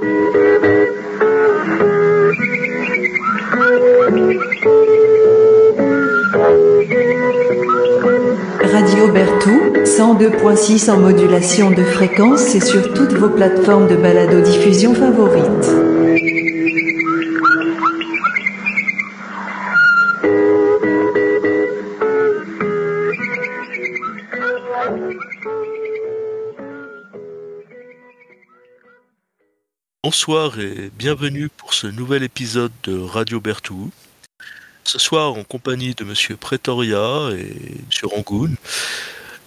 Radio Bertou, 102.6 en modulation de fréquence et sur toutes vos plateformes de balado-diffusion favorites. Bonsoir et bienvenue pour ce nouvel épisode de Radio Bertou. Ce soir en compagnie de Monsieur Pretoria et Monsieur Rangoon.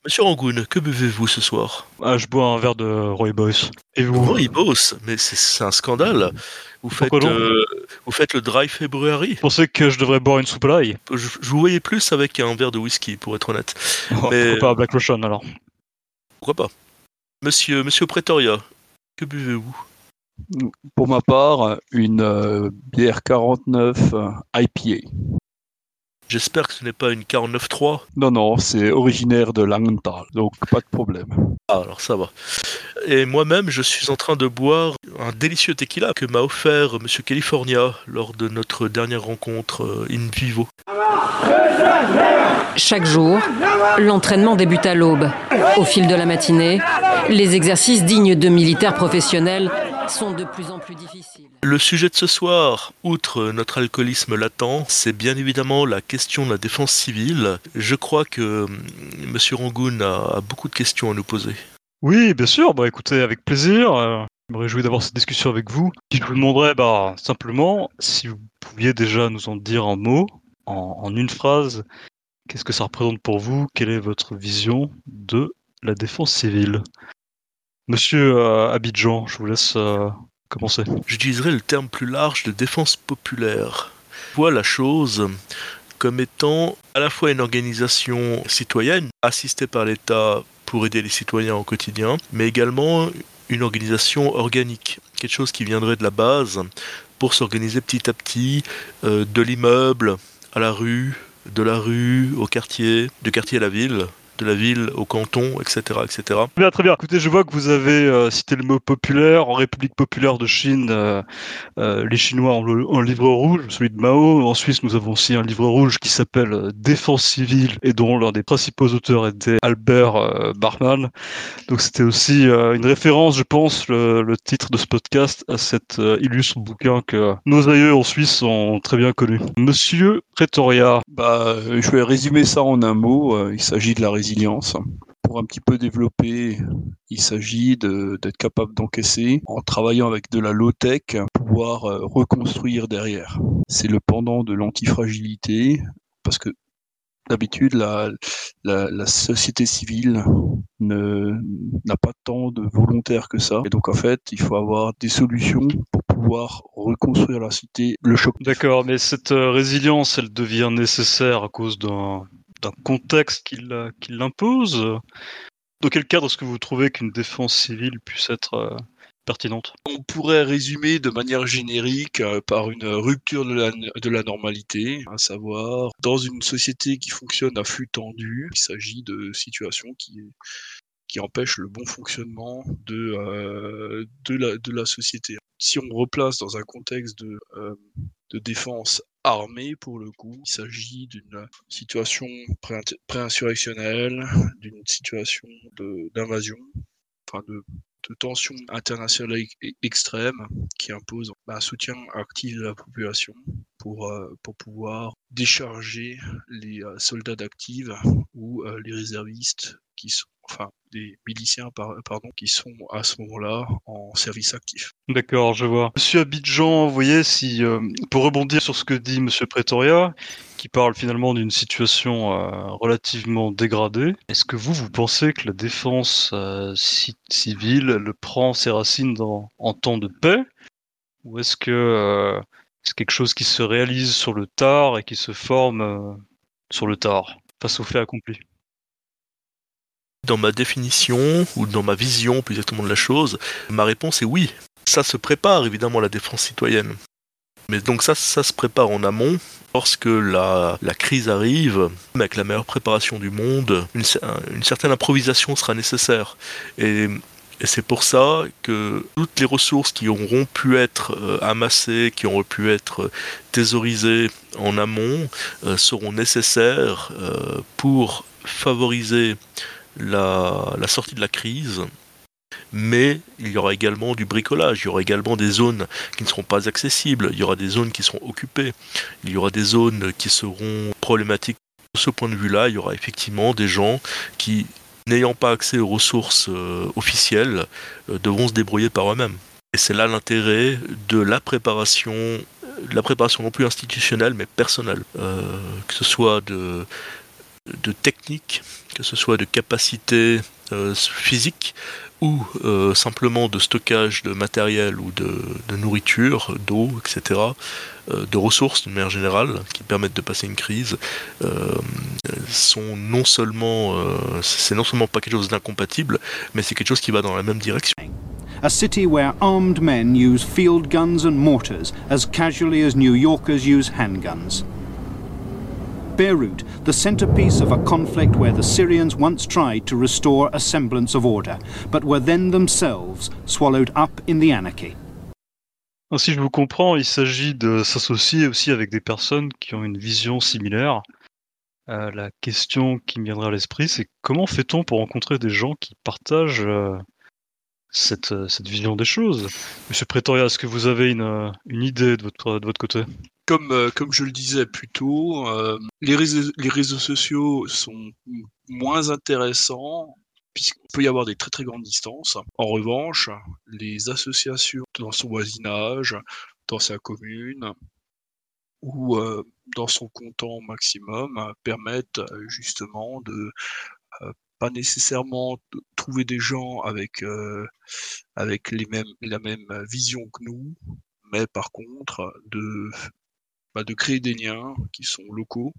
Monsieur Rangoon, que buvez-vous ce soir? Ah, je bois un verre de Rooibos. Et vous? Rooibos Mais c'est- un scandale. Vous faites, euh, vous faites le Dry February. Vous pensez que je devrais boire une soupe à l'ail Je, je vous voyais plus avec un verre de whisky, pour être honnête. Oh, Mais- Pourquoi pas Black Lotion alors? Pourquoi pas? Monsieur, Monsieur Pretoria, que buvez-vous? Pour ma part, une euh, bière 49 euh, IPA. J'espère que ce n'est pas une 49.3. Non, non, c'est originaire de Langenthal, donc pas de problème. Ah, alors ça va. Et moi-même, je suis en train de boire un délicieux tequila que m'a offert Monsieur California lors de notre dernière rencontre euh, in vivo. Chaque jour, l'entraînement débute à l'aube. Au fil de la matinée, les exercices dignes de militaires professionnels sont de plus en plus difficiles. Le sujet de ce soir, outre notre alcoolisme latent, c'est bien évidemment la question de la défense civile. Je crois que hum, Monsieur Rangoon a, a beaucoup de questions à nous poser. Oui, bien sûr. Bah écoutez, avec plaisir. euh, je me réjouis d'avoir cette discussion avec vous. Je vous demanderais bah, simplement si vous pouviez déjà nous en dire un mot, en, en une phrase. Qu'est-ce que ça représente pour vous? Quelle est votre vision de la défense civile? Monsieur euh, Abidjan, je vous laisse euh, commencer. J'utiliserai le terme plus large de défense populaire. Je vois la chose comme étant à la fois une organisation citoyenne assistée par l'État pour aider les citoyens au quotidien, mais également une organisation organique, quelque chose qui viendrait de la base pour s'organiser petit à petit euh, de l'immeuble à la rue, de la rue au quartier, du quartier à la ville, de la ville au canton, etc. etc. Très bien, très bien. Écoutez, je vois que vous avez euh, cité le mot populaire. En République populaire de Chine, euh, euh, les Chinois ont le, le livre rouge, celui de Mao. En Suisse, nous avons aussi un livre rouge qui s'appelle Défense civile et dont l'un des principaux auteurs était Albert euh, Barman. Donc c'était aussi euh, une référence, je pense, le, le titre de ce podcast à cet euh, illustre bouquin que nos aïeux en Suisse ont très bien connu. Monsieur Pretoria, Bah, je vais résumer ça en un mot. Il s'agit de la Pour un petit peu développer, il s'agit d'être capable d'encaisser en travaillant avec de la low-tech, pouvoir euh, reconstruire derrière. C'est le pendant de l'antifragilité, parce que d'habitude, la, société civile n'a pas tant de volontaires que ça. Et donc, en fait, il faut avoir des solutions pour pouvoir reconstruire la cité. Le choc D'accord, mais cette euh, résilience, elle devient nécessaire à cause d'un d'un contexte qui qui l'impose. Dans quel cadre est-ce que vous trouvez qu'une défense civile puisse être euh, pertinente? On pourrait résumer de manière générique euh, par une rupture de la normalité, à savoir dans une société qui fonctionne à flux tendu, il s'agit de situations qui, qui empêchent le bon fonctionnement de, euh, de, la, de la société. Si on replace dans un contexte de, euh, de défense armée, pour le coup, il s'agit d'une situation pré- pré-insurrectionnelle, d'une situation d'invasion, enfin de de tensions internationales e- extrêmes qui imposent un soutien actif de la population pour, euh, pour pouvoir décharger les soldats d'active ou les réservistes qui sont, enfin, des miliciens, par- pardon, qui sont à ce moment-là en service actif. D'accord, je vois. Monsieur Abidjan, vous voyez, si, euh, pour rebondir sur ce que dit Monsieur Pretoria, qui parle finalement d'une situation euh, relativement dégradée, est-ce que vous, vous pensez que la défense euh, ci- civile elle prend ses racines dans, en temps de paix? Ou est-ce que euh, c'est quelque chose qui se réalise sur le tard et qui se forme euh, sur le tard, face aux faits accomplis? Dans ma définition, ou dans ma vision plus exactement de la chose, ma réponse est oui. Ça se prépare évidemment la défense citoyenne. Mais donc ça, ça se prépare en amont. Lorsque la, la crise arrive, avec la meilleure préparation du monde, une, cer- une certaine improvisation sera nécessaire. Et c'est pour ça que toutes les ressources qui auront pu être euh, amassées, qui auront pu être thésaurisées en amont, euh, seront nécessaires euh, pour favoriser la, sortie de la crise. Mais il y aura également du bricolage, il y aura également des zones qui ne seront pas accessibles, il y aura des zones qui seront occupées, il y aura des zones qui seront problématiques. De ce point de vue-là, il y aura effectivement des gens qui n'ayant pas accès aux ressources euh, officielles, euh, devront se débrouiller par eux-mêmes. Et c'est là l'intérêt de la préparation, la préparation non plus institutionnelle, mais personnelle, euh, que ce soit de, de technique, que ce soit de capacité physique, ou euh, simplement de stockage de matériel ou de, nourriture, d'eau, etc., euh, de ressources d'une manière générale qui permettent de passer une crise, euh, sont non seulement, euh, c'est non seulement pas quelque chose d'incompatible, mais c'est quelque chose qui va dans la même direction. A city where armed men use field guns and mortars as casually as New Yorkers use handguns. Beirut, the centerpiece of a conflict where the Syrians once tried to restore a semblance of order, but were then themselves swallowed up in the anarchy. Si je vous comprends, il s'agit de s'associer aussi avec des personnes qui ont une vision similaire. Euh, la question qui me viendra à l'esprit, c'est comment fait-on pour rencontrer des gens qui partagent euh, cette, cette, vision des choses? Monsieur Pretoria, est-ce que vous avez une, une idée de votre, de votre côté? Comme, euh, comme je le disais plus tôt, euh, les, réseaux, les réseaux sociaux sont moins intéressants puisqu'il peut y avoir des très très grandes distances. En revanche, les associations dans son voisinage, dans sa commune ou euh, dans son comptant maximum permettent euh, justement de euh, pas nécessairement trouver des gens avec avec les mêmes la même vision que nous, mais par contre de bah, de créer des liens qui sont locaux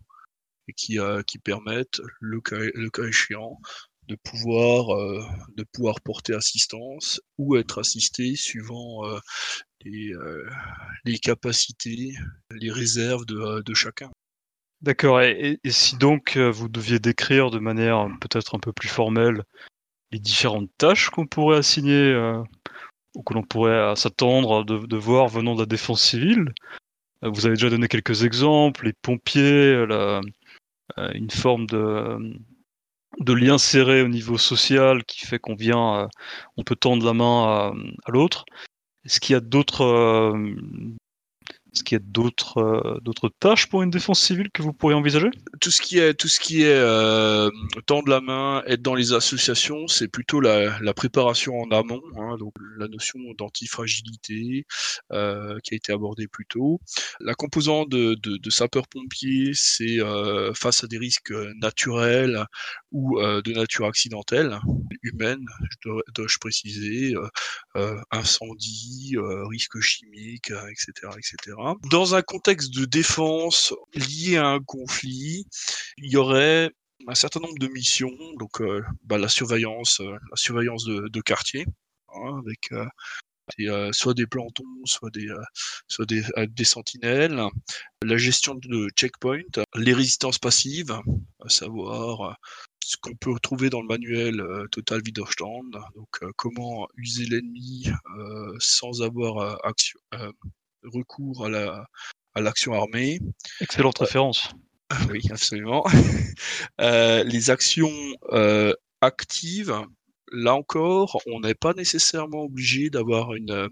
et qui, euh, permettent, le cas, échéant, de pouvoir, euh, de pouvoir porter assistance ou être assisté suivant euh, les, capacités, les réserves de, chacun. D'accord. Et, si donc vous deviez décrire de manière peut-être un peu plus formelle les différentes tâches qu'on pourrait assigner ou que l'on pourrait s'attendre de, voir venant de la défense civile, vous avez déjà donné quelques exemples, les pompiers, la, euh, une forme de, lien serré au niveau social qui fait qu'on vient, euh, on peut tendre la main à, l'autre. Est-ce qu'il y a d'autres euh, est-ce qu'il y a d'autres euh, d'autres tâches pour une défense civile que vous pourriez envisager? Tout ce qui est tout ce euh, tendre la main, être dans les associations, c'est plutôt la, préparation en amont, hein, donc la notion d'antifragilité euh, qui a été abordée plus tôt. La composante de, de, de sapeur-pompier, c'est face à des risques naturels ou de nature accidentelle, humaine, dois-je préciser, incendie, risques chimiques, etc., etc. Dans un contexte de défense lié à un conflit, il y aurait un certain nombre de missions, donc euh, bah, la surveillance, euh, la surveillance de, quartier, hein, avec euh, soit des plantons, soit des, soit des, sentinelles, la gestion de checkpoint, les résistances passives, à savoir ce qu'on peut retrouver dans le manuel Total Widerstand, donc comment user l'ennemi sans avoir action recours à la à l'action armée. Excellente référence. oui, absolument. euh, les actions euh, actives, là encore, on n'est pas nécessairement obligé d'avoir une,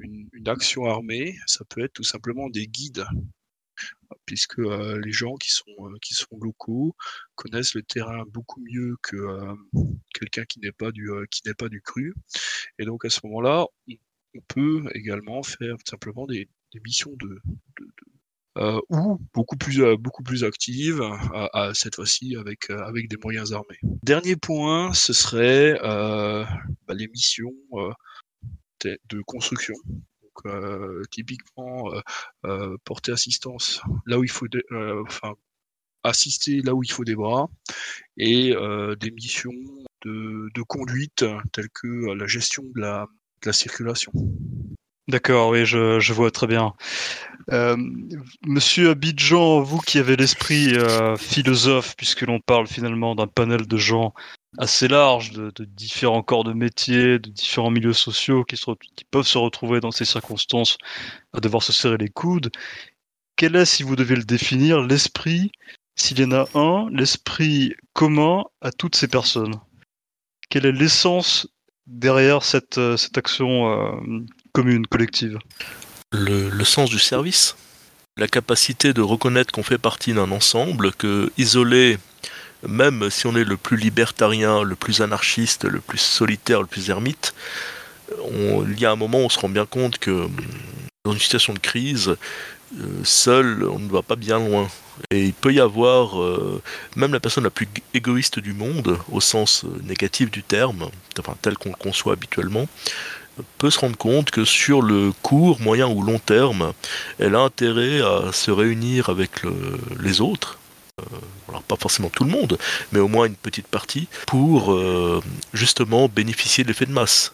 une, une, action armée. Ça peut être tout simplement des guides, puisque euh, les gens qui sont euh, qui sont locaux connaissent le terrain beaucoup mieux que euh, quelqu'un qui n'est pas du qui pas du cru. Et donc à ce moment-là, on, on peut également faire simplement des, des missions de, de, de euh, ou beaucoup plus euh, beaucoup plus actives à, à cette fois-ci avec euh, avec des moyens armés. Dernier point, ce serait euh, bah, les missions de, de, construction. Donc, typiquement porter assistance là où il faut, enfin assister là où il faut des bras et des missions de, de conduite telles que la gestion de la, de la circulation. D'accord, oui, je, vois très bien. Euh, Monsieur Abidjan, vous qui avez l'esprit euh, philosophe, puisque l'on parle finalement d'un panel de gens assez large, de, différents corps de métier, de différents milieux sociaux qui, qui, peuvent se retrouver dans ces circonstances à devoir se serrer les coudes. Quel est, si vous devez le définir, l'esprit, s'il y en a un, l'esprit commun à toutes ces personnes? Quelle est l'essence derrière cette, euh, action euh, commune, collective le, sens du service, la capacité de reconnaître qu'on fait partie d'un ensemble, que isolé, même si on est le plus libertarien, le plus anarchiste, le plus solitaire, le plus ermite, il y a un moment où on se rend bien compte que dans une situation de crise, euh, seul, on ne va pas bien loin. Et il peut y avoir, euh, même la personne la plus égoïste du monde, au sens négatif du terme, enfin tel qu'on le conçoit habituellement, peut se rendre compte que sur le court, moyen ou long terme, elle a intérêt à se réunir avec le, les autres, euh, alors pas forcément tout le monde, mais au moins une petite partie, pour euh, justement bénéficier de l'effet de masse.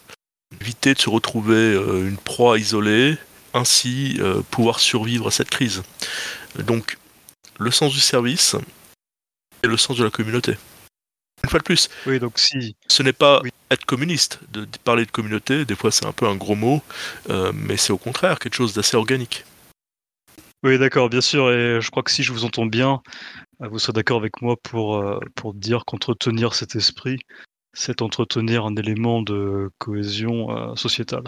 Éviter de se retrouver euh, une proie isolée, ainsi euh, pouvoir survivre à cette crise. Donc, le sens du service et le sens de la communauté. Une fois de plus, oui, donc si... ce n'est pas oui. être communiste. De, de, parler de communauté, des fois c'est un peu un gros mot, euh, mais c'est au contraire quelque chose d'assez organique. Oui, d'accord, bien sûr, et je crois que si je vous entends bien, vous serez d'accord avec moi pour, euh, pour dire qu'entretenir cet esprit, c'est entretenir un élément de cohésion euh, sociétale.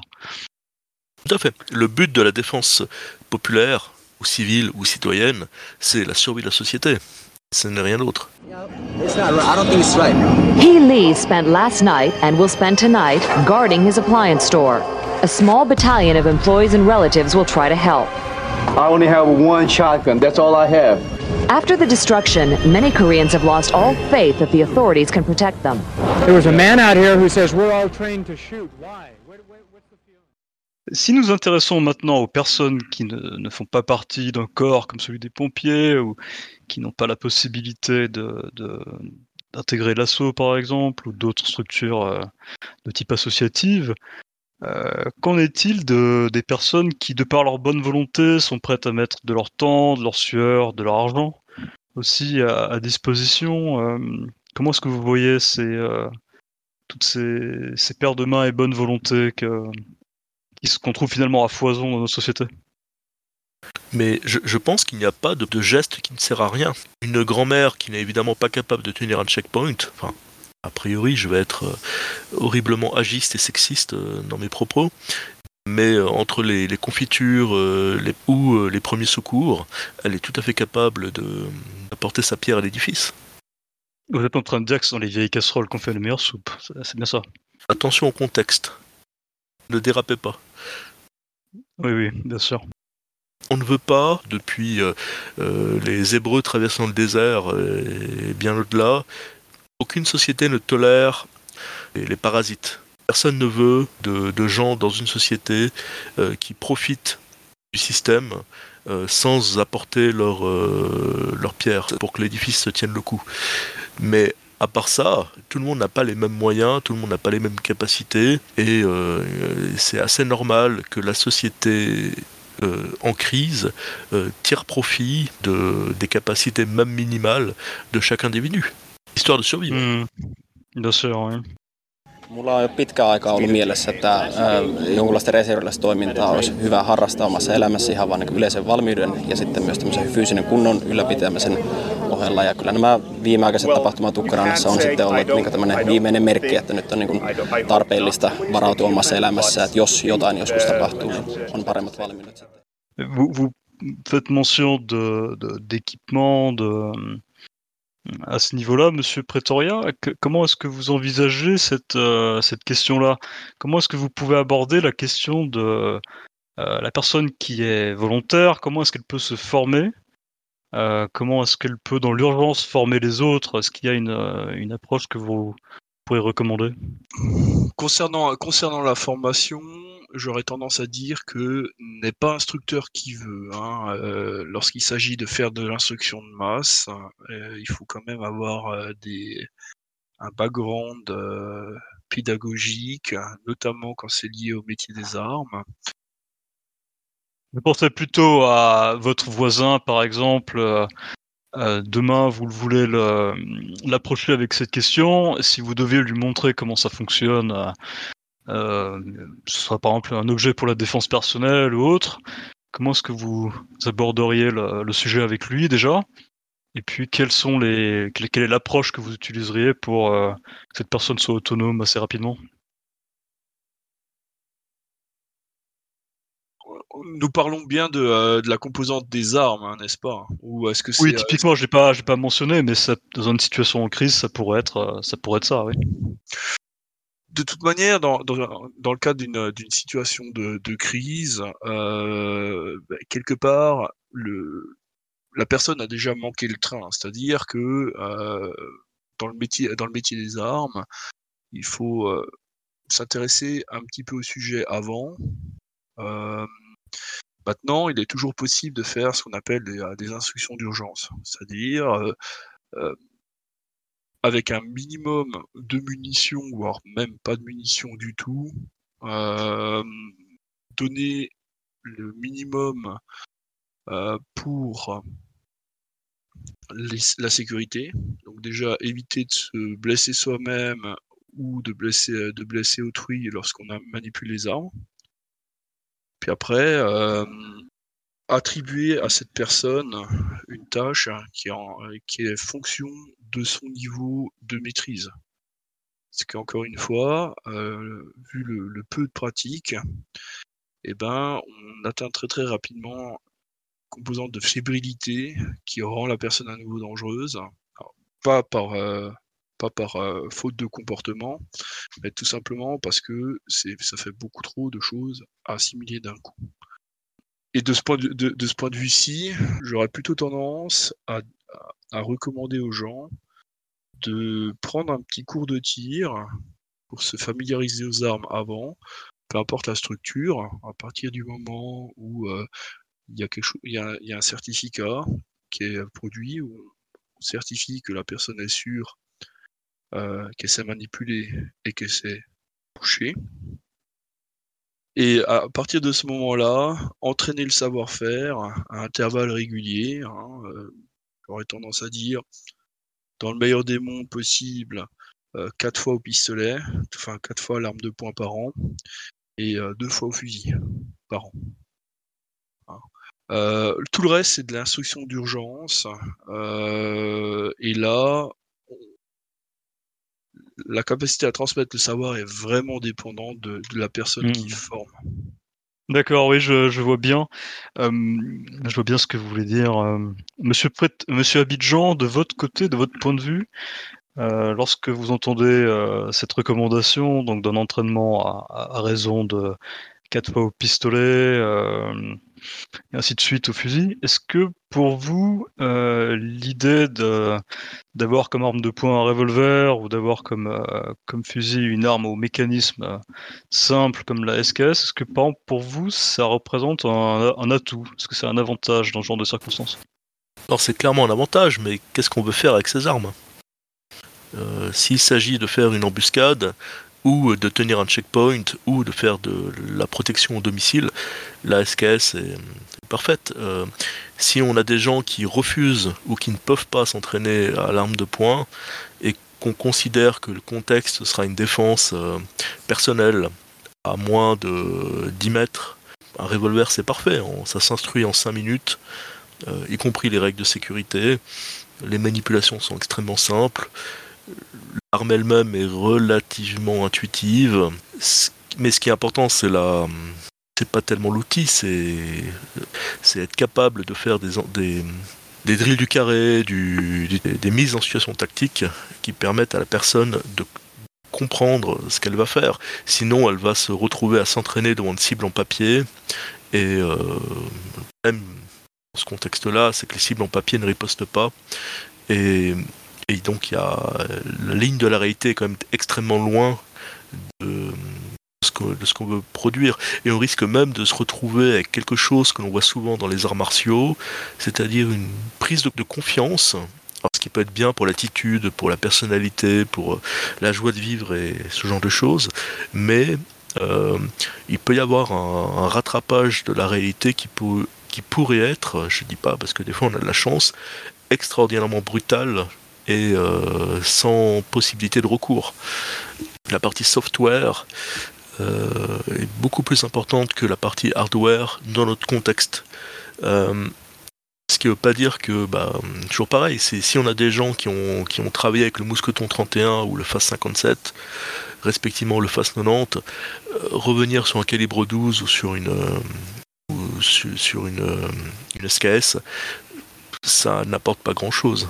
Tout à fait. Le but de la défense populaire, ou civile, ou citoyenne, c'est la survie de la société. Ce n'est rien d'autre. He Lee spent last night and will spend tonight guarding his appliance store. A small battalion of employees and relatives will try to help. I only have one shotgun. That's all I have. After the destruction, many Koreans have lost all faith that the authorities can protect them. There was a man out here who says we're all trained to shoot. Why? Si nous intéressons maintenant aux personnes qui ne, font pas partie d'un corps comme celui des pompiers ou qui n'ont pas la possibilité d'intégrer l'assaut par exemple ou d'autres structures euh, de type associative, euh, qu'en est-il de, des personnes qui, de par leur bonne volonté, sont prêtes à mettre de leur temps, de leur sueur, de leur argent aussi à, disposition euh, Comment est-ce que vous voyez ces, toutes ces, ces paires de mains et bonne volonté que, qu'on trouve finalement à foison dans nos sociétés mais je, je pense qu'il n'y a pas de, de, geste qui ne sert à rien. Une grand-mère qui n'est évidemment pas capable de tenir un checkpoint, enfin, a priori, je vais être euh, horriblement agiste et sexiste euh, dans mes propos, mais euh, entre les, les confitures les, ou les premiers secours, elle est tout à fait capable d'apporter sa pierre à l'édifice. Vous êtes en train de dire que ce sont les vieilles casseroles qu'on fait la meilleure soupe, c'est bien ça. Attention au contexte. Ne dérapez pas. Oui, oui, bien sûr. On ne veut pas, depuis euh, euh, les Hébreux traversant le désert et bien au-delà, aucune société ne tolère les, les parasites. Personne ne veut de, de, gens dans une société euh, qui profitent du système euh, sans apporter leur, euh, leur pierre pour que l'édifice se tienne le coup. Mais à part ça, tout le monde n'a pas les mêmes moyens, tout le monde n'a pas les mêmes capacités, et euh, c'est assez normal que la société euh, en crise euh, tire profit de, des capacités même minimales de chaque individu, histoire de survivre. Mmh. Bien sûr, oui. Mulla on jo pitkään aikaa ollut mielessä, että ää, jonkunlaista reserviläistä toimintaa olisi hyvä harrastaa omassa elämässä ihan vain niin yleisen valmiuden ja sitten myös tämmöisen fyysinen kunnon ylläpitämisen ohella. Ja kyllä nämä viimeaikaiset tapahtumat Ukrainassa on sitten ollut niin tämmöinen viimeinen merkki, että nyt on niin tarpeellista varautua omassa elämässä, että jos jotain joskus tapahtuu, niin on paremmat valmiudet sitten. Faites mention d'équipement, de, de, de à ce niveau-là, Monsieur Pretoria, que, comment est-ce que vous envisagez cette, euh, cette question-là? Comment est-ce que vous pouvez aborder la question de euh, la personne qui est volontaire? Comment est-ce qu'elle peut se former? euh, Comment est-ce qu'elle peut, dans l'urgence, former les autres? Est-ce qu'il y a une, une approche que vous pourrez recommander? Concernant, concernant la formation, j'aurais tendance à dire que n'est pas instructeur qui veut. Hein. Euh, Lorsqu'il s'agit de faire de l'instruction de masse, euh, il faut quand même avoir euh, des, un background euh, pédagogique, notamment quand c'est lié au métier des armes. Je pensais plutôt à votre voisin, par exemple. euh, euh, demain, vous le voulez le- l'approcher avec cette question. Si vous deviez lui montrer comment ça fonctionne, euh, ce sera par exemple un objet pour la défense personnelle ou autre. Comment est-ce que vous aborderiez le, sujet avec lui déjà? Et puis, quelles sont les, quelle, est l'approche que vous utiliseriez pour que cette personne soit autonome assez rapidement? Nous parlons bien de, euh, de la composante des armes, hein, n'est-ce pas? Ou est-ce que Oui, euh, typiquement, j'ai pas, j'ai pas mentionné, mais ça, dans une situation en crise, ça pourrait être, euh, ça pourrait être ça, oui. de toute manière, dans, dans, dans le cadre d'une d'une situation de, de crise, euh, ben, quelque part, le, la personne a déjà manqué le train. C'est-à-dire que euh, dans le métier dans le métier des armes, il faut euh, s'intéresser un petit peu au sujet avant. Maintenant, il est toujours possible de faire ce qu'on appelle des, euh, instructions d'urgence, c'est-à-dire euh, euh, avec un minimum de munitions, voire même pas de munitions du tout, donner le minimum pour la sécurité. Donc déjà éviter de se blesser soi-même ou de blesser de blesser autrui lorsqu'on a manipulé les armes. Puis après, euh, attribuer à cette personne une tâche qui est, en- qui est fonction de son niveau de maîtrise. Parce qu'encore une fois, euh, vu le, le peu de pratique, eh ben, on atteint très très rapidement une composante de fébrilité qui rend la personne à nouveau dangereuse. Alors, pas par, euh, pas par euh, faute de comportement, mais tout simplement parce que ça fait beaucoup trop de choses à assimiler d'un coup. Et de ce point de, de, vue-ci, j'aurais plutôt tendance à, recommander aux gens de prendre un petit cours de tir pour se familiariser aux armes avant, peu importe la structure, à partir du moment où euh, il y a y a, un certificat qui est produit où on certifie que la personne est sûre qu'elle sait manipuler et qu'elle sait toucher. Et à partir de ce moment-là, entraîner le savoir-faire à intervalles réguliers. Hein, euh, J'aurais tendance à dire, dans le meilleur des mondes possible, euh, quatre fois au pistolet, enfin quatre fois l'arme de poing par an, et euh, deux fois au fusil par an. Hein. Euh, tout le reste, c'est de l'instruction d'urgence. Euh, et là, la capacité à transmettre le savoir est vraiment dépendante de, de la personne Mmh. qui forme. D'accord, oui, je, je vois bien. Euh, je vois bien ce que vous voulez dire. Euh, Monsieur, Abidjan, de votre côté, de votre point de vue, euh, lorsque vous entendez euh, cette recommandation donc d'un entraînement à raison de quatre fois au pistolet, euh, et ainsi de suite au fusil, est-ce que pour vous, euh, l'idée d'avoir comme arme de poing un revolver ou d'avoir comme, euh, comme fusil une arme au mécanisme simple comme la SKS, est-ce que par exemple, pour vous ça représente un, atout? Est-ce que c'est un avantage dans ce genre de circonstances? Alors c'est clairement un avantage, mais qu'est-ce qu'on veut faire avec ces armes? S'il s'agit de faire une embuscade, ou de tenir un checkpoint, ou de faire de la protection au domicile, la SKS est, parfaite. Euh, si on a des gens qui refusent ou qui ne peuvent pas s'entraîner à l'arme de poing, et qu'on considère que le contexte sera une défense euh, personnelle à moins de 10 mètres, un revolver c'est parfait, ça s'instruit en 5 minutes, euh, y compris les règles de sécurité. Les manipulations sont extrêmement simples. L'arme elle-même est relativement intuitive. Mais ce qui est important, c'est pas tellement l'outil, c'est être capable de faire des, drills du carré, des, mises en situation tactique qui permettent à la personne de comprendre ce qu'elle va faire. Sinon, elle va se retrouver à s'entraîner devant une cible en papier. Et euh, même dans ce contexte-là, c'est que les cibles en papier ne ripostent pas. Et donc, il y a la ligne de la réalité est quand même extrêmement loin de ce qu'on veut produire. Et on risque même de se retrouver avec quelque chose que l'on voit souvent dans les arts martiaux, c'est-à-dire une prise de, confiance. Alors, ce qui peut être bien pour l'attitude, pour la personnalité, pour euh, la joie de vivre et ce genre de choses, mais euh, il peut y avoir un, rattrapage de la réalité qui, qui pourrait être, je dis pas parce que des fois on a de la chance, extraordinairement brutal et euh, sans possibilité de recours. La partie software euh, est beaucoup plus importante que la partie hardware dans notre contexte. Ce qui ne veut pas dire que, bah, toujours pareil, si on a des gens qui ont, qui ont travaillé avec le Mousqueton 31 ou le FAS 57, respectivement le FAS 90, euh, revenir sur un calibre 12 ou sur une, euh, sur, une, euh, une, SKS, ça n'apporte pas grand-chose.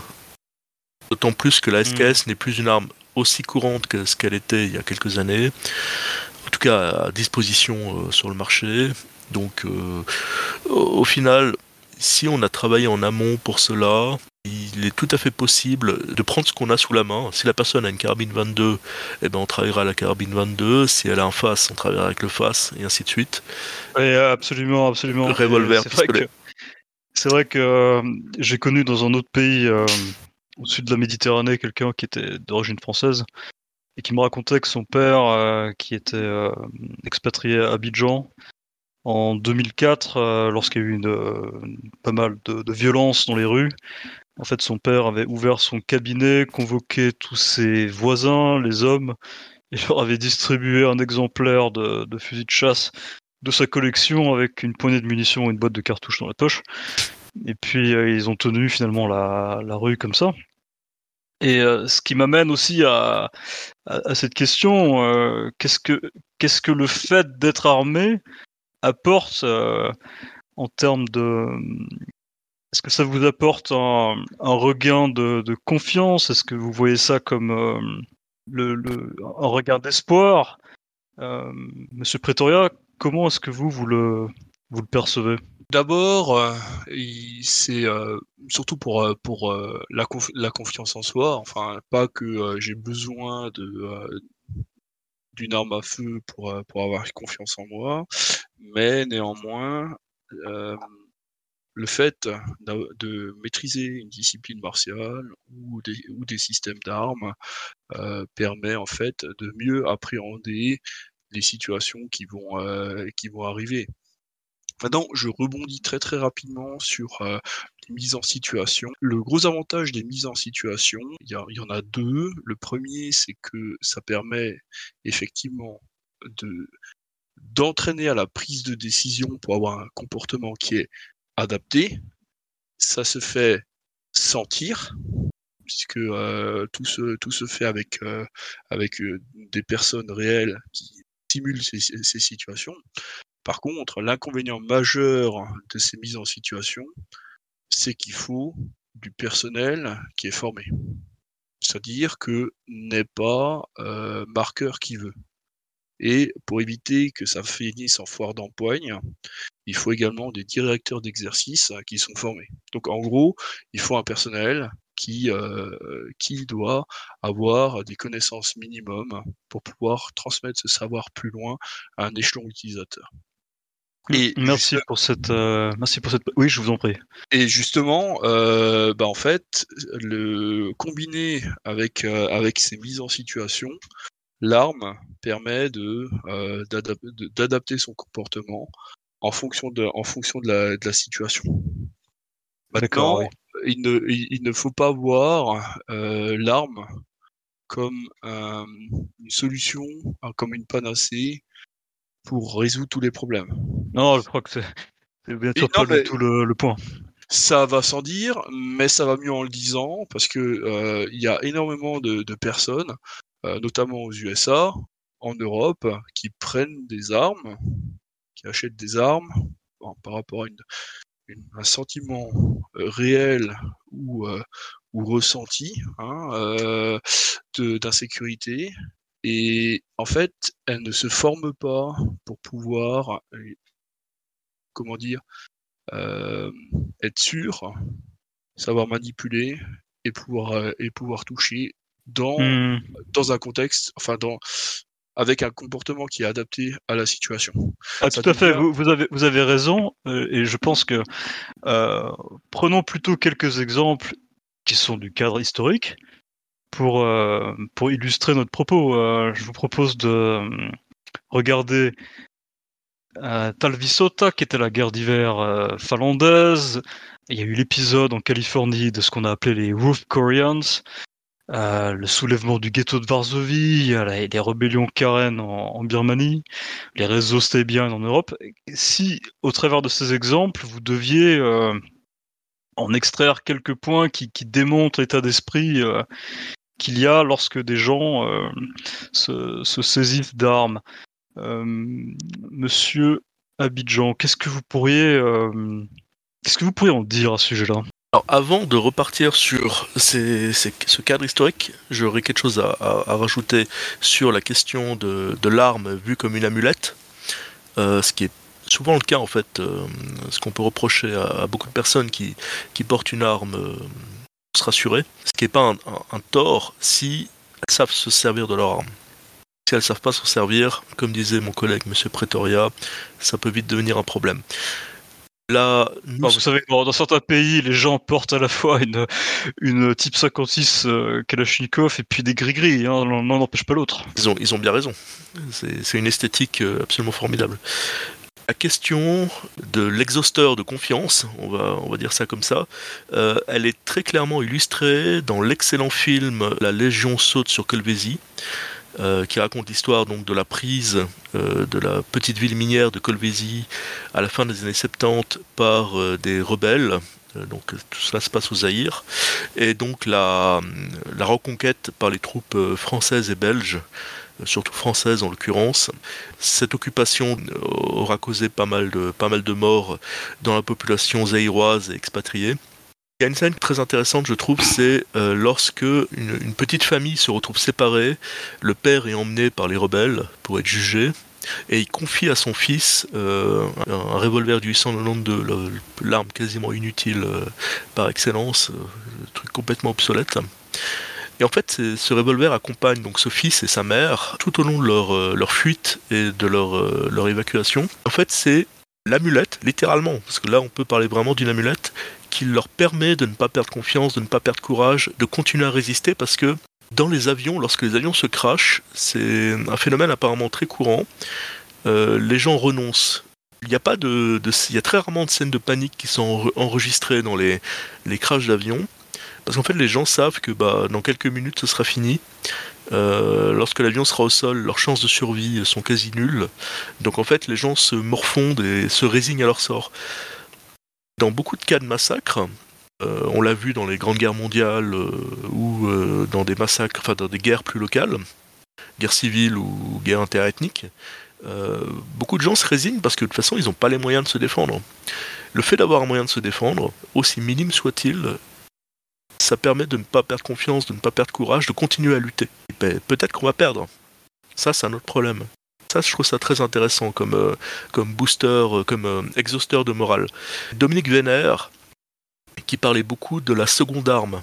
D'autant plus que la SKS hmm. n'est plus une arme aussi courante que ce qu'elle était il y a quelques années, en tout cas à disposition sur le marché. Donc au final, si on a travaillé en amont pour cela, il est tout à fait possible de prendre ce qu'on a sous la main. Si la personne a une carabine 22, eh ben on travaillera la carabine 22. Si elle a un face, on travaillera avec le face, et ainsi de suite. Oui, absolument, absolument. Le revolver, c'est vrai que, euh, j'ai connu dans un autre pays euh, au sud de la Méditerranée quelqu'un qui était d'origine française et qui me racontait que son père, euh, qui était expatrié à Abidjan, en 2004, euh, lorsqu'il y a eu une, euh, pas mal de, de violence dans les rues. En fait, son père avait ouvert son cabinet, convoqué tous ses voisins, les hommes, et leur avait distribué un exemplaire de, de fusil de chasse de sa collection avec une poignée de munitions et une boîte de cartouches dans la poche. Et puis euh, ils ont tenu finalement la, rue comme ça. Et ce qui m'amène aussi à, cette question, euh, qu'est-ce que qu'est-ce que le fait d'être armé apporte euh, en termes de est-ce que ça vous apporte un, regain de, confiance? Est-ce que vous voyez ça comme euh, le, un regain d'espoir? Euh, Monsieur Pretoria, comment est-ce que vous, le, vous le percevez? D'abord, c'est surtout pour, pour la, confiance en soi. Enfin, pas que j'ai besoin de, d'une arme à feu pour, euh, avoir confiance en moi, mais néanmoins, euh, le fait de, maîtriser une discipline martiale ou des, systèmes d'armes euh, permet en fait de mieux appréhender les situations qui vont arriver. Maintenant, je rebondis très très rapidement sur euh, les mises en situation. Le gros avantage des mises en situation, il y, en a deux. Le premier, c'est que ça permet effectivement de d'entraîner à la prise de décision pour avoir un comportement qui est adapté. Ça se fait sentir, puisque euh, tout, se, tout se fait avec, euh, avec des personnes réelles qui simulent ces situations. Par contre, l'inconvénient majeur de ces mises en situation, c'est qu'il faut du personnel qui est formé. C'est-à-dire que n'est pas euh, marqueur qui veut. Et pour éviter que ça finisse en foire d'empoigne, il faut également des directeurs d'exercice qui sont formés. Donc en gros, il faut un personnel qui, euh, qui doit avoir des connaissances minimum pour pouvoir transmettre ce savoir plus loin à un échelon utilisateur. Et merci pour cette, euh, merci pour cette. Oui, je vous en prie. Et justement, euh, bah en fait, le combiné avec euh, avec ces mises en situation, l'arme permet de d'adapter son comportement en fonction de en fonction de la, de la situation. Maintenant, il ne il, ne faut pas voir l'arme comme une solution, comme une panacée pour résoudre tous les problèmes. Non, je crois que c'est bien sûr pas tout le, point. Ça va sans dire, mais ça va mieux en le disant parce que euh, il y a énormément de, personnes, euh, notamment aux USA, en Europe, qui prennent des armes, qui achètent des armes par rapport à un sentiment euh, réel ou, ou ressenti hein, d'insécurité et en fait, elle ne se forme pas pour pouvoir, euh, comment dire, euh, être sûre, savoir manipuler et pouvoir euh, et pouvoir toucher dans mmh. dans un contexte, enfin dans avec un comportement qui est adapté à la situation. Ah, tout à fait, vous, vous, avez, vous avez raison, et je pense que prenons plutôt quelques exemples qui sont du cadre historique pour, euh, pour illustrer notre propos, euh, je vous propose de, euh, Talvisota, qui était la guerre d'hiver finlandaise. Il y a eu l'épisode en Californie de ce qu'on a appelé les Roof Koreans, le soulèvement du ghetto de Varsovie, les rébellions Karen en, Birmanie, les réseaux Stabian en Europe. Si, au travers de ces exemples, vous deviez en extraire quelques points qui, qui démontrent l'état d'esprit qu'il y a lorsque des gens euh, se, se saisissent d'armes, euh, Monsieur Abidjan, qu'est-ce que vous pourriez, euh, qu'est-ce que vous pourriez en dire à ce sujet-là? Alors, avant de repartir sur ce cadre historique, j'aurais quelque chose à, rajouter sur la question de, l'arme vue comme une amulette, ce qui est souvent le cas en fait, ce qu'on peut reprocher à, beaucoup de personnes qui, portent une arme se rassurer, ce qui n'est pas un, un- un tort si elles savent se servir de leur arme. Si elles ne savent pas s'en servir, comme disait mon collègue Monsieur Pretoria, ça peut vite devenir un problème. Là, nous, vous savez, dans, dans certains pays, les gens portent à la fois une, une Type 56 euh, Kalachnikov et puis des gris-gris. Hein, L'un n'empêche pas l'autre. Ils ont, ils ont bien raison. C'est c'est une esthétique euh, absolument formidable. La question de l'exhausteur de confiance, on va, on va dire ça comme ça, euh, elle est très clairement illustrée dans l'excellent film La Légion saute sur Colvézi, euh, qui raconte l'histoire donc de la prise euh, de la petite ville minière de Colvézi à la fin des années 70 par des rebelles. Donc tout cela se passe au Zaïre. Et donc la, reconquête par les troupes françaises et belges surtout françaises en l'occurrence. Cette occupation euh, aura causé pas mal de, pas mal de morts dans la population zaïroise et expatriée. Il y a une scène très intéressante, je trouve, c'est euh, lorsque une, petite famille se retrouve séparée, le père est emmené par les rebelles pour être jugé, et il confie à son fils euh, un, un revolver du 892, le- l'arme quasiment inutile euh, par excellence, euh, truc complètement obsolète. Et en fait, ce revolver accompagne donc ce fils et sa mère tout au long de leur, euh, fuite et de leur, euh, leur évacuation. En fait, c'est l'amulette, littéralement, parce que là, on peut parler vraiment d'une amulette qui leur permet de ne pas perdre confiance, de ne pas perdre courage, de continuer à résister, parce que dans les avions, lorsque les avions se crashent, c'est un phénomène apparemment très courant. Euh, les gens renoncent. Il n'y a pas de, il y a très rarement de scènes de panique qui sont enre- enregistrées dans les, les crashs d'avions. Parce qu'en fait, les gens savent que bah, dans quelques minutes, ce sera fini. Euh, lorsque l'avion sera au sol, leurs chances de survie sont quasi nulles. Donc en fait, les gens se morfondent et se résignent à leur sort. Dans beaucoup de cas de massacres, euh, on l'a vu dans les grandes guerres mondiales euh, ou dans des massacres, enfin dans des guerres plus locales, guerre civile ou guerre interethnique, beaucoup de gens se résignent parce que de toute façon, ils n'ont pas les moyens de se défendre. Le fait d'avoir un moyen de se défendre, aussi minime soit-il, ça permet de ne pas perdre confiance, de ne pas perdre courage, de continuer à lutter. Ben, Peut-être qu'on va perdre. Ça, c'est un autre problème. Ça, je trouve ça très intéressant comme, euh, comme booster, euh, comme euh, exhausteur de morale. Dominique Vénère, qui parlait beaucoup de la seconde arme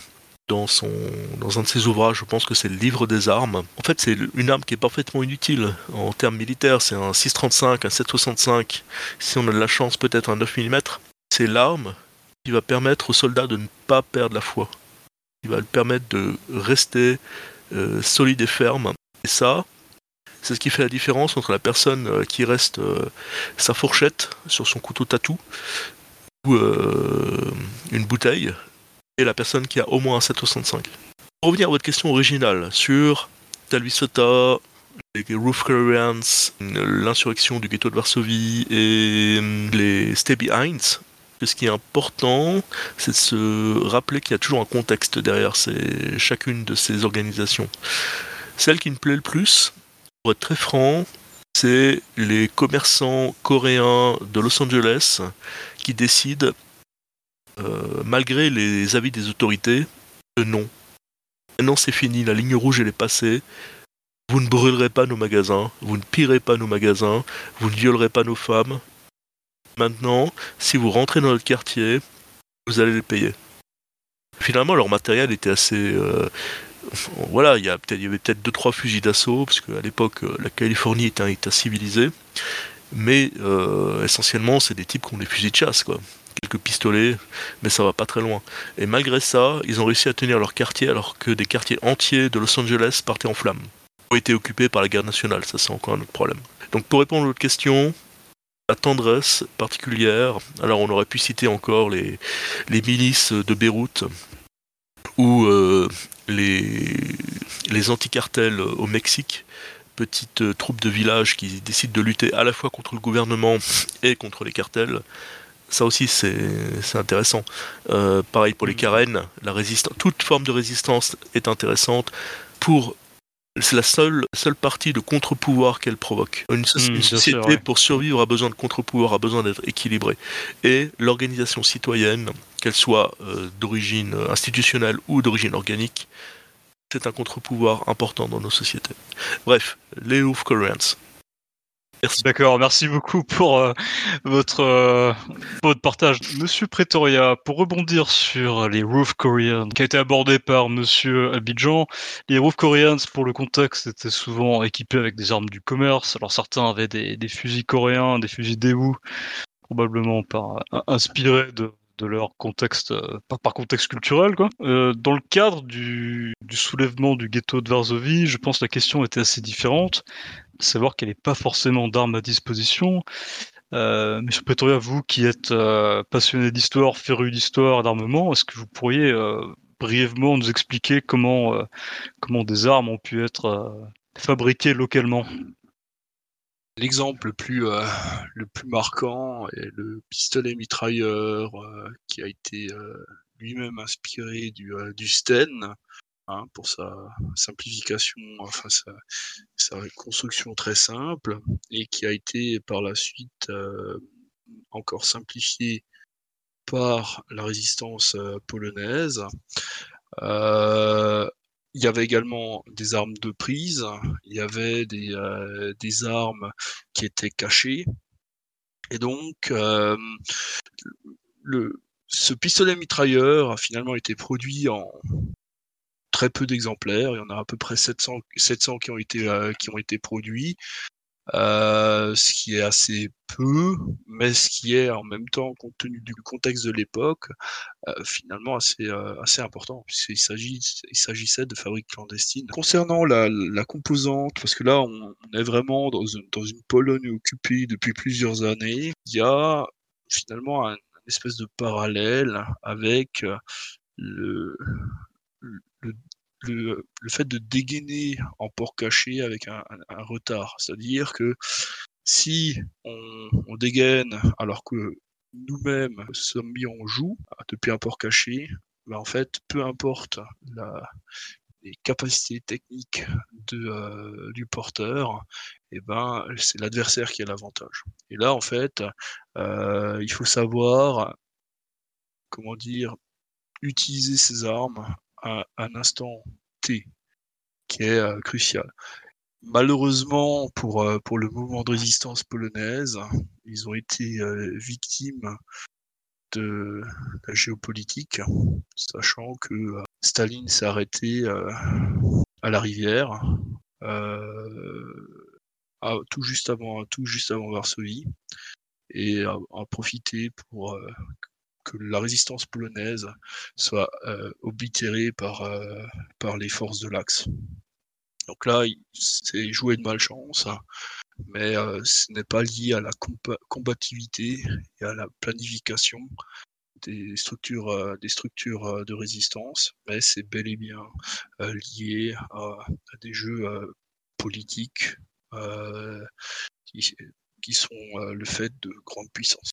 dans, son, dans un de ses ouvrages, je pense que c'est le livre des armes. En fait, c'est une arme qui est parfaitement inutile en termes militaires. C'est un 6,35, un 7,65, si on a de la chance, peut-être un 9 mm. C'est l'arme qui va permettre aux soldats de ne pas perdre la foi qui va le permettre de rester euh, solide et ferme. Et ça, c'est ce qui fait la différence entre la personne euh, qui reste euh, sa fourchette sur son couteau tatou ou une bouteille et la personne qui a au moins un 7,65. Pour revenir à votre question originale sur Talvisota, les Roof Koreans, l'insurrection du ghetto de Varsovie et euh, les Stay Behinds, que ce qui est important, c'est de se rappeler qu'il y a toujours un contexte derrière chacune de ces organisations. Celle qui me plaît le plus, pour être très franc, c'est les commerçants coréens de Los Angeles qui décident, euh, malgré les avis des autorités, que non. Maintenant c'est fini, la ligne rouge elle est passée. Vous ne brûlerez pas nos magasins, vous ne pillerez pas nos magasins, vous ne violerez pas nos femmes. Maintenant, si vous rentrez dans notre quartier, vous allez les payer. Finalement, leur matériel était assez. euh, voilà, il y, y avait peut-être deux trois fusils d'assaut, parce qu'à l'époque, euh, la Californie était un État civilisé. Mais euh, essentiellement, c'est des types qui ont des fusils de chasse, quoi. Quelques pistolets, mais ça va pas très loin. Et malgré ça, ils ont réussi à tenir leur quartier, alors que des quartiers entiers de Los Angeles partaient en flammes. Ont été occupés par la guerre nationale, ça c'est encore un autre problème. Donc pour répondre à votre question, la tendresse particulière, alors on aurait pu citer encore les, les milices de Beyrouth ou euh, les, les anticartels au Mexique, petites troupes de village qui décident de lutter à la fois contre le gouvernement et contre les cartels. Ça aussi, c'est intéressant. Euh, pareil pour les carènes, la résistance, toute forme de résistance est intéressante pour c'est la seule, seule partie de contre-pouvoir qu'elle provoque. Une, Mmh, société, bien sûr, ouais. pour survivre, a besoin de contre-pouvoir, a besoin d'être équilibrée. Et l'organisation citoyenne, qu'elle soit euh, d'origine institutionnelle ou d'origine organique, c'est un contre-pouvoir important dans nos sociétés. Bref, les Hoof Koreans. D'accord, merci beaucoup pour euh, votre, euh, votre partage. Monsieur Pretoria, pour rebondir sur les Roof Koreans, qui a été abordé par Monsieur Abidjan, les Roof Koreans, pour le contexte, étaient souvent équipés avec des armes du commerce. Alors certains avaient des, fusils coréens, des fusils Daewoo, probablement euh, inspirés de, leur contexte, euh, par, contexte culturel. Quoi. Dans le cadre du, du soulèvement du ghetto de Varsovie, je pense que la question était assez différente savoir qu'elle n'est pas forcément d'armes à disposition. Euh, Monsieur Pretoria, vous qui êtes euh, passionné d'histoire, féru d'histoire, d'armement, est-ce que vous pourriez euh, brièvement nous expliquer comment, euh, comment des armes ont pu être fabriquées localement? L'exemple le plus marquant est le pistolet mitrailleur qui a été lui-même inspiré du, du Sten hein, pour sa simplification, enfin sa, construction très simple et qui a été par la suite euh, encore simplifié par la résistance euh, polonaise. Euh, il y avait également des armes de prise, il y avait des, armes qui étaient cachées. Et donc, ce pistolet mitrailleur a finalement été produit en très peu d'exemplaires. Il y en a à peu près 700, 700 qui ont été, euh, qui ont été produits. Euh, ce qui est assez peu, mais ce qui est en même temps, compte tenu du contexte de l'époque, euh, finalement assez, euh, assez important, puisqu'il s'agissait de fabriques clandestines. Concernant la, la composante, parce que là, on, est vraiment dans une, dans une Pologne occupée depuis plusieurs années, il y a finalement un, un espèce de parallèle avec le, le, le, le fait de dégainer en port caché avec un, un, retard. C'est-à-dire que si on, on dégaine alors que nous-mêmes sommes mis en joue depuis un port caché, ben en fait, peu importe la, les capacités techniques de, euh, du porteur, et ben c'est l'adversaire qui a l'avantage. Et là, en fait, euh, il faut savoir, comment dire, utiliser ces armes un instant T, qui est euh, crucial. Malheureusement, pour, euh, pour le mouvement de résistance polonaise, ils ont été euh, victimes de la géopolitique, sachant que Staline s'est arrêté à la rivière, tout juste avant, tout juste avant Varsovie, et a, profité pour que la résistance polonaise soit euh, oblitérée par, euh, par les forces de l'Axe. Donc là, c'est joué de malchance, hein, mais euh, ce n'est pas lié à la combativité et à la planification des structures, des structures de résistance, mais c'est bel et bien lié à, des jeux politiques qui, sont le fait de grandes puissances.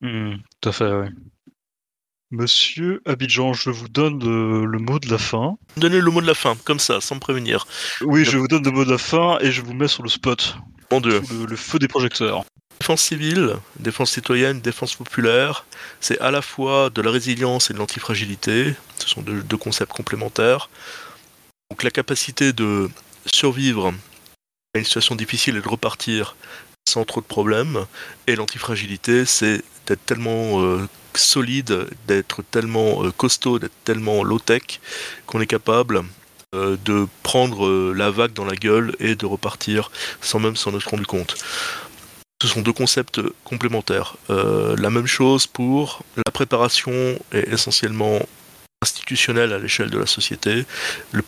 Hmm, Tout à fait, oui. Monsieur Abidjan, je vous donne le, le mot de la fin. Donnez le mot de la fin, comme ça, sans me prévenir. Oui, je vous donne le mot de la fin et je vous mets sur le spot, Mon Dieu. le feu des projecteurs. Défense civile, défense citoyenne, défense populaire, c'est à la fois de la résilience et de l'antifragilité. Ce sont deux, deux concepts complémentaires. Donc la capacité de survivre à une situation difficile et de repartir sans trop de problèmes. Et l'antifragilité, c'est d'être tellement euh, solide, d'être tellement euh, costaud, d'être tellement low-tech qu'on est capable euh, de prendre la vague dans la gueule et de repartir sans même s'en être rendu compte. Ce sont deux concepts complémentaires. La même chose pour la préparation est essentiellement institutionnelle à l'échelle de la société,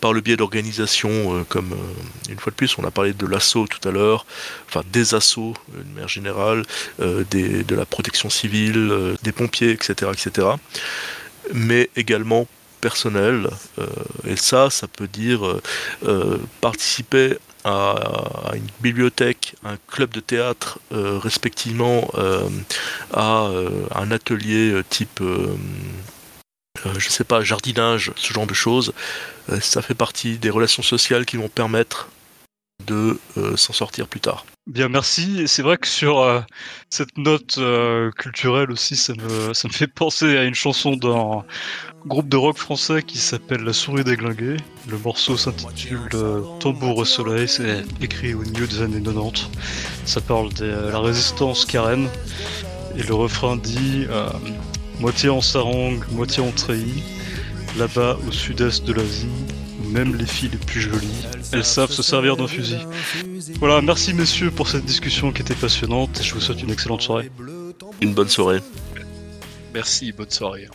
par le biais d'organisations euh, comme, euh, une fois de plus, on a parlé de l'assaut tout à l'heure, enfin des assauts de manière générale, de la protection civile, des pompiers, etc., etc. Mais également personnel, et ça, ça peut dire participer à, une bibliothèque, un club de théâtre, euh, respectivement euh, à euh, un atelier type, je sais pas, jardinage, ce genre de choses, ça fait partie des relations sociales qui vont permettre de s'en sortir plus tard. Bien, merci. C'est vrai que sur euh, cette note euh, culturelle aussi, ça me, fait penser à une chanson d'un groupe de rock français qui s'appelle La souris déglinguée. Le morceau s'intitule euh, Tambour au soleil, c'est écrit au milieu des années 90. Ça parle de la résistance carène. Et le refrain dit Moitié en sarong, moitié en treillis, là-bas au sud-est de l'Asie, même les filles les plus jolies, elles savent se servir d'un fusil. Voilà, merci messieurs pour cette discussion qui était passionnante et je vous souhaite une excellente soirée. Une bonne soirée. Merci, bonne soirée.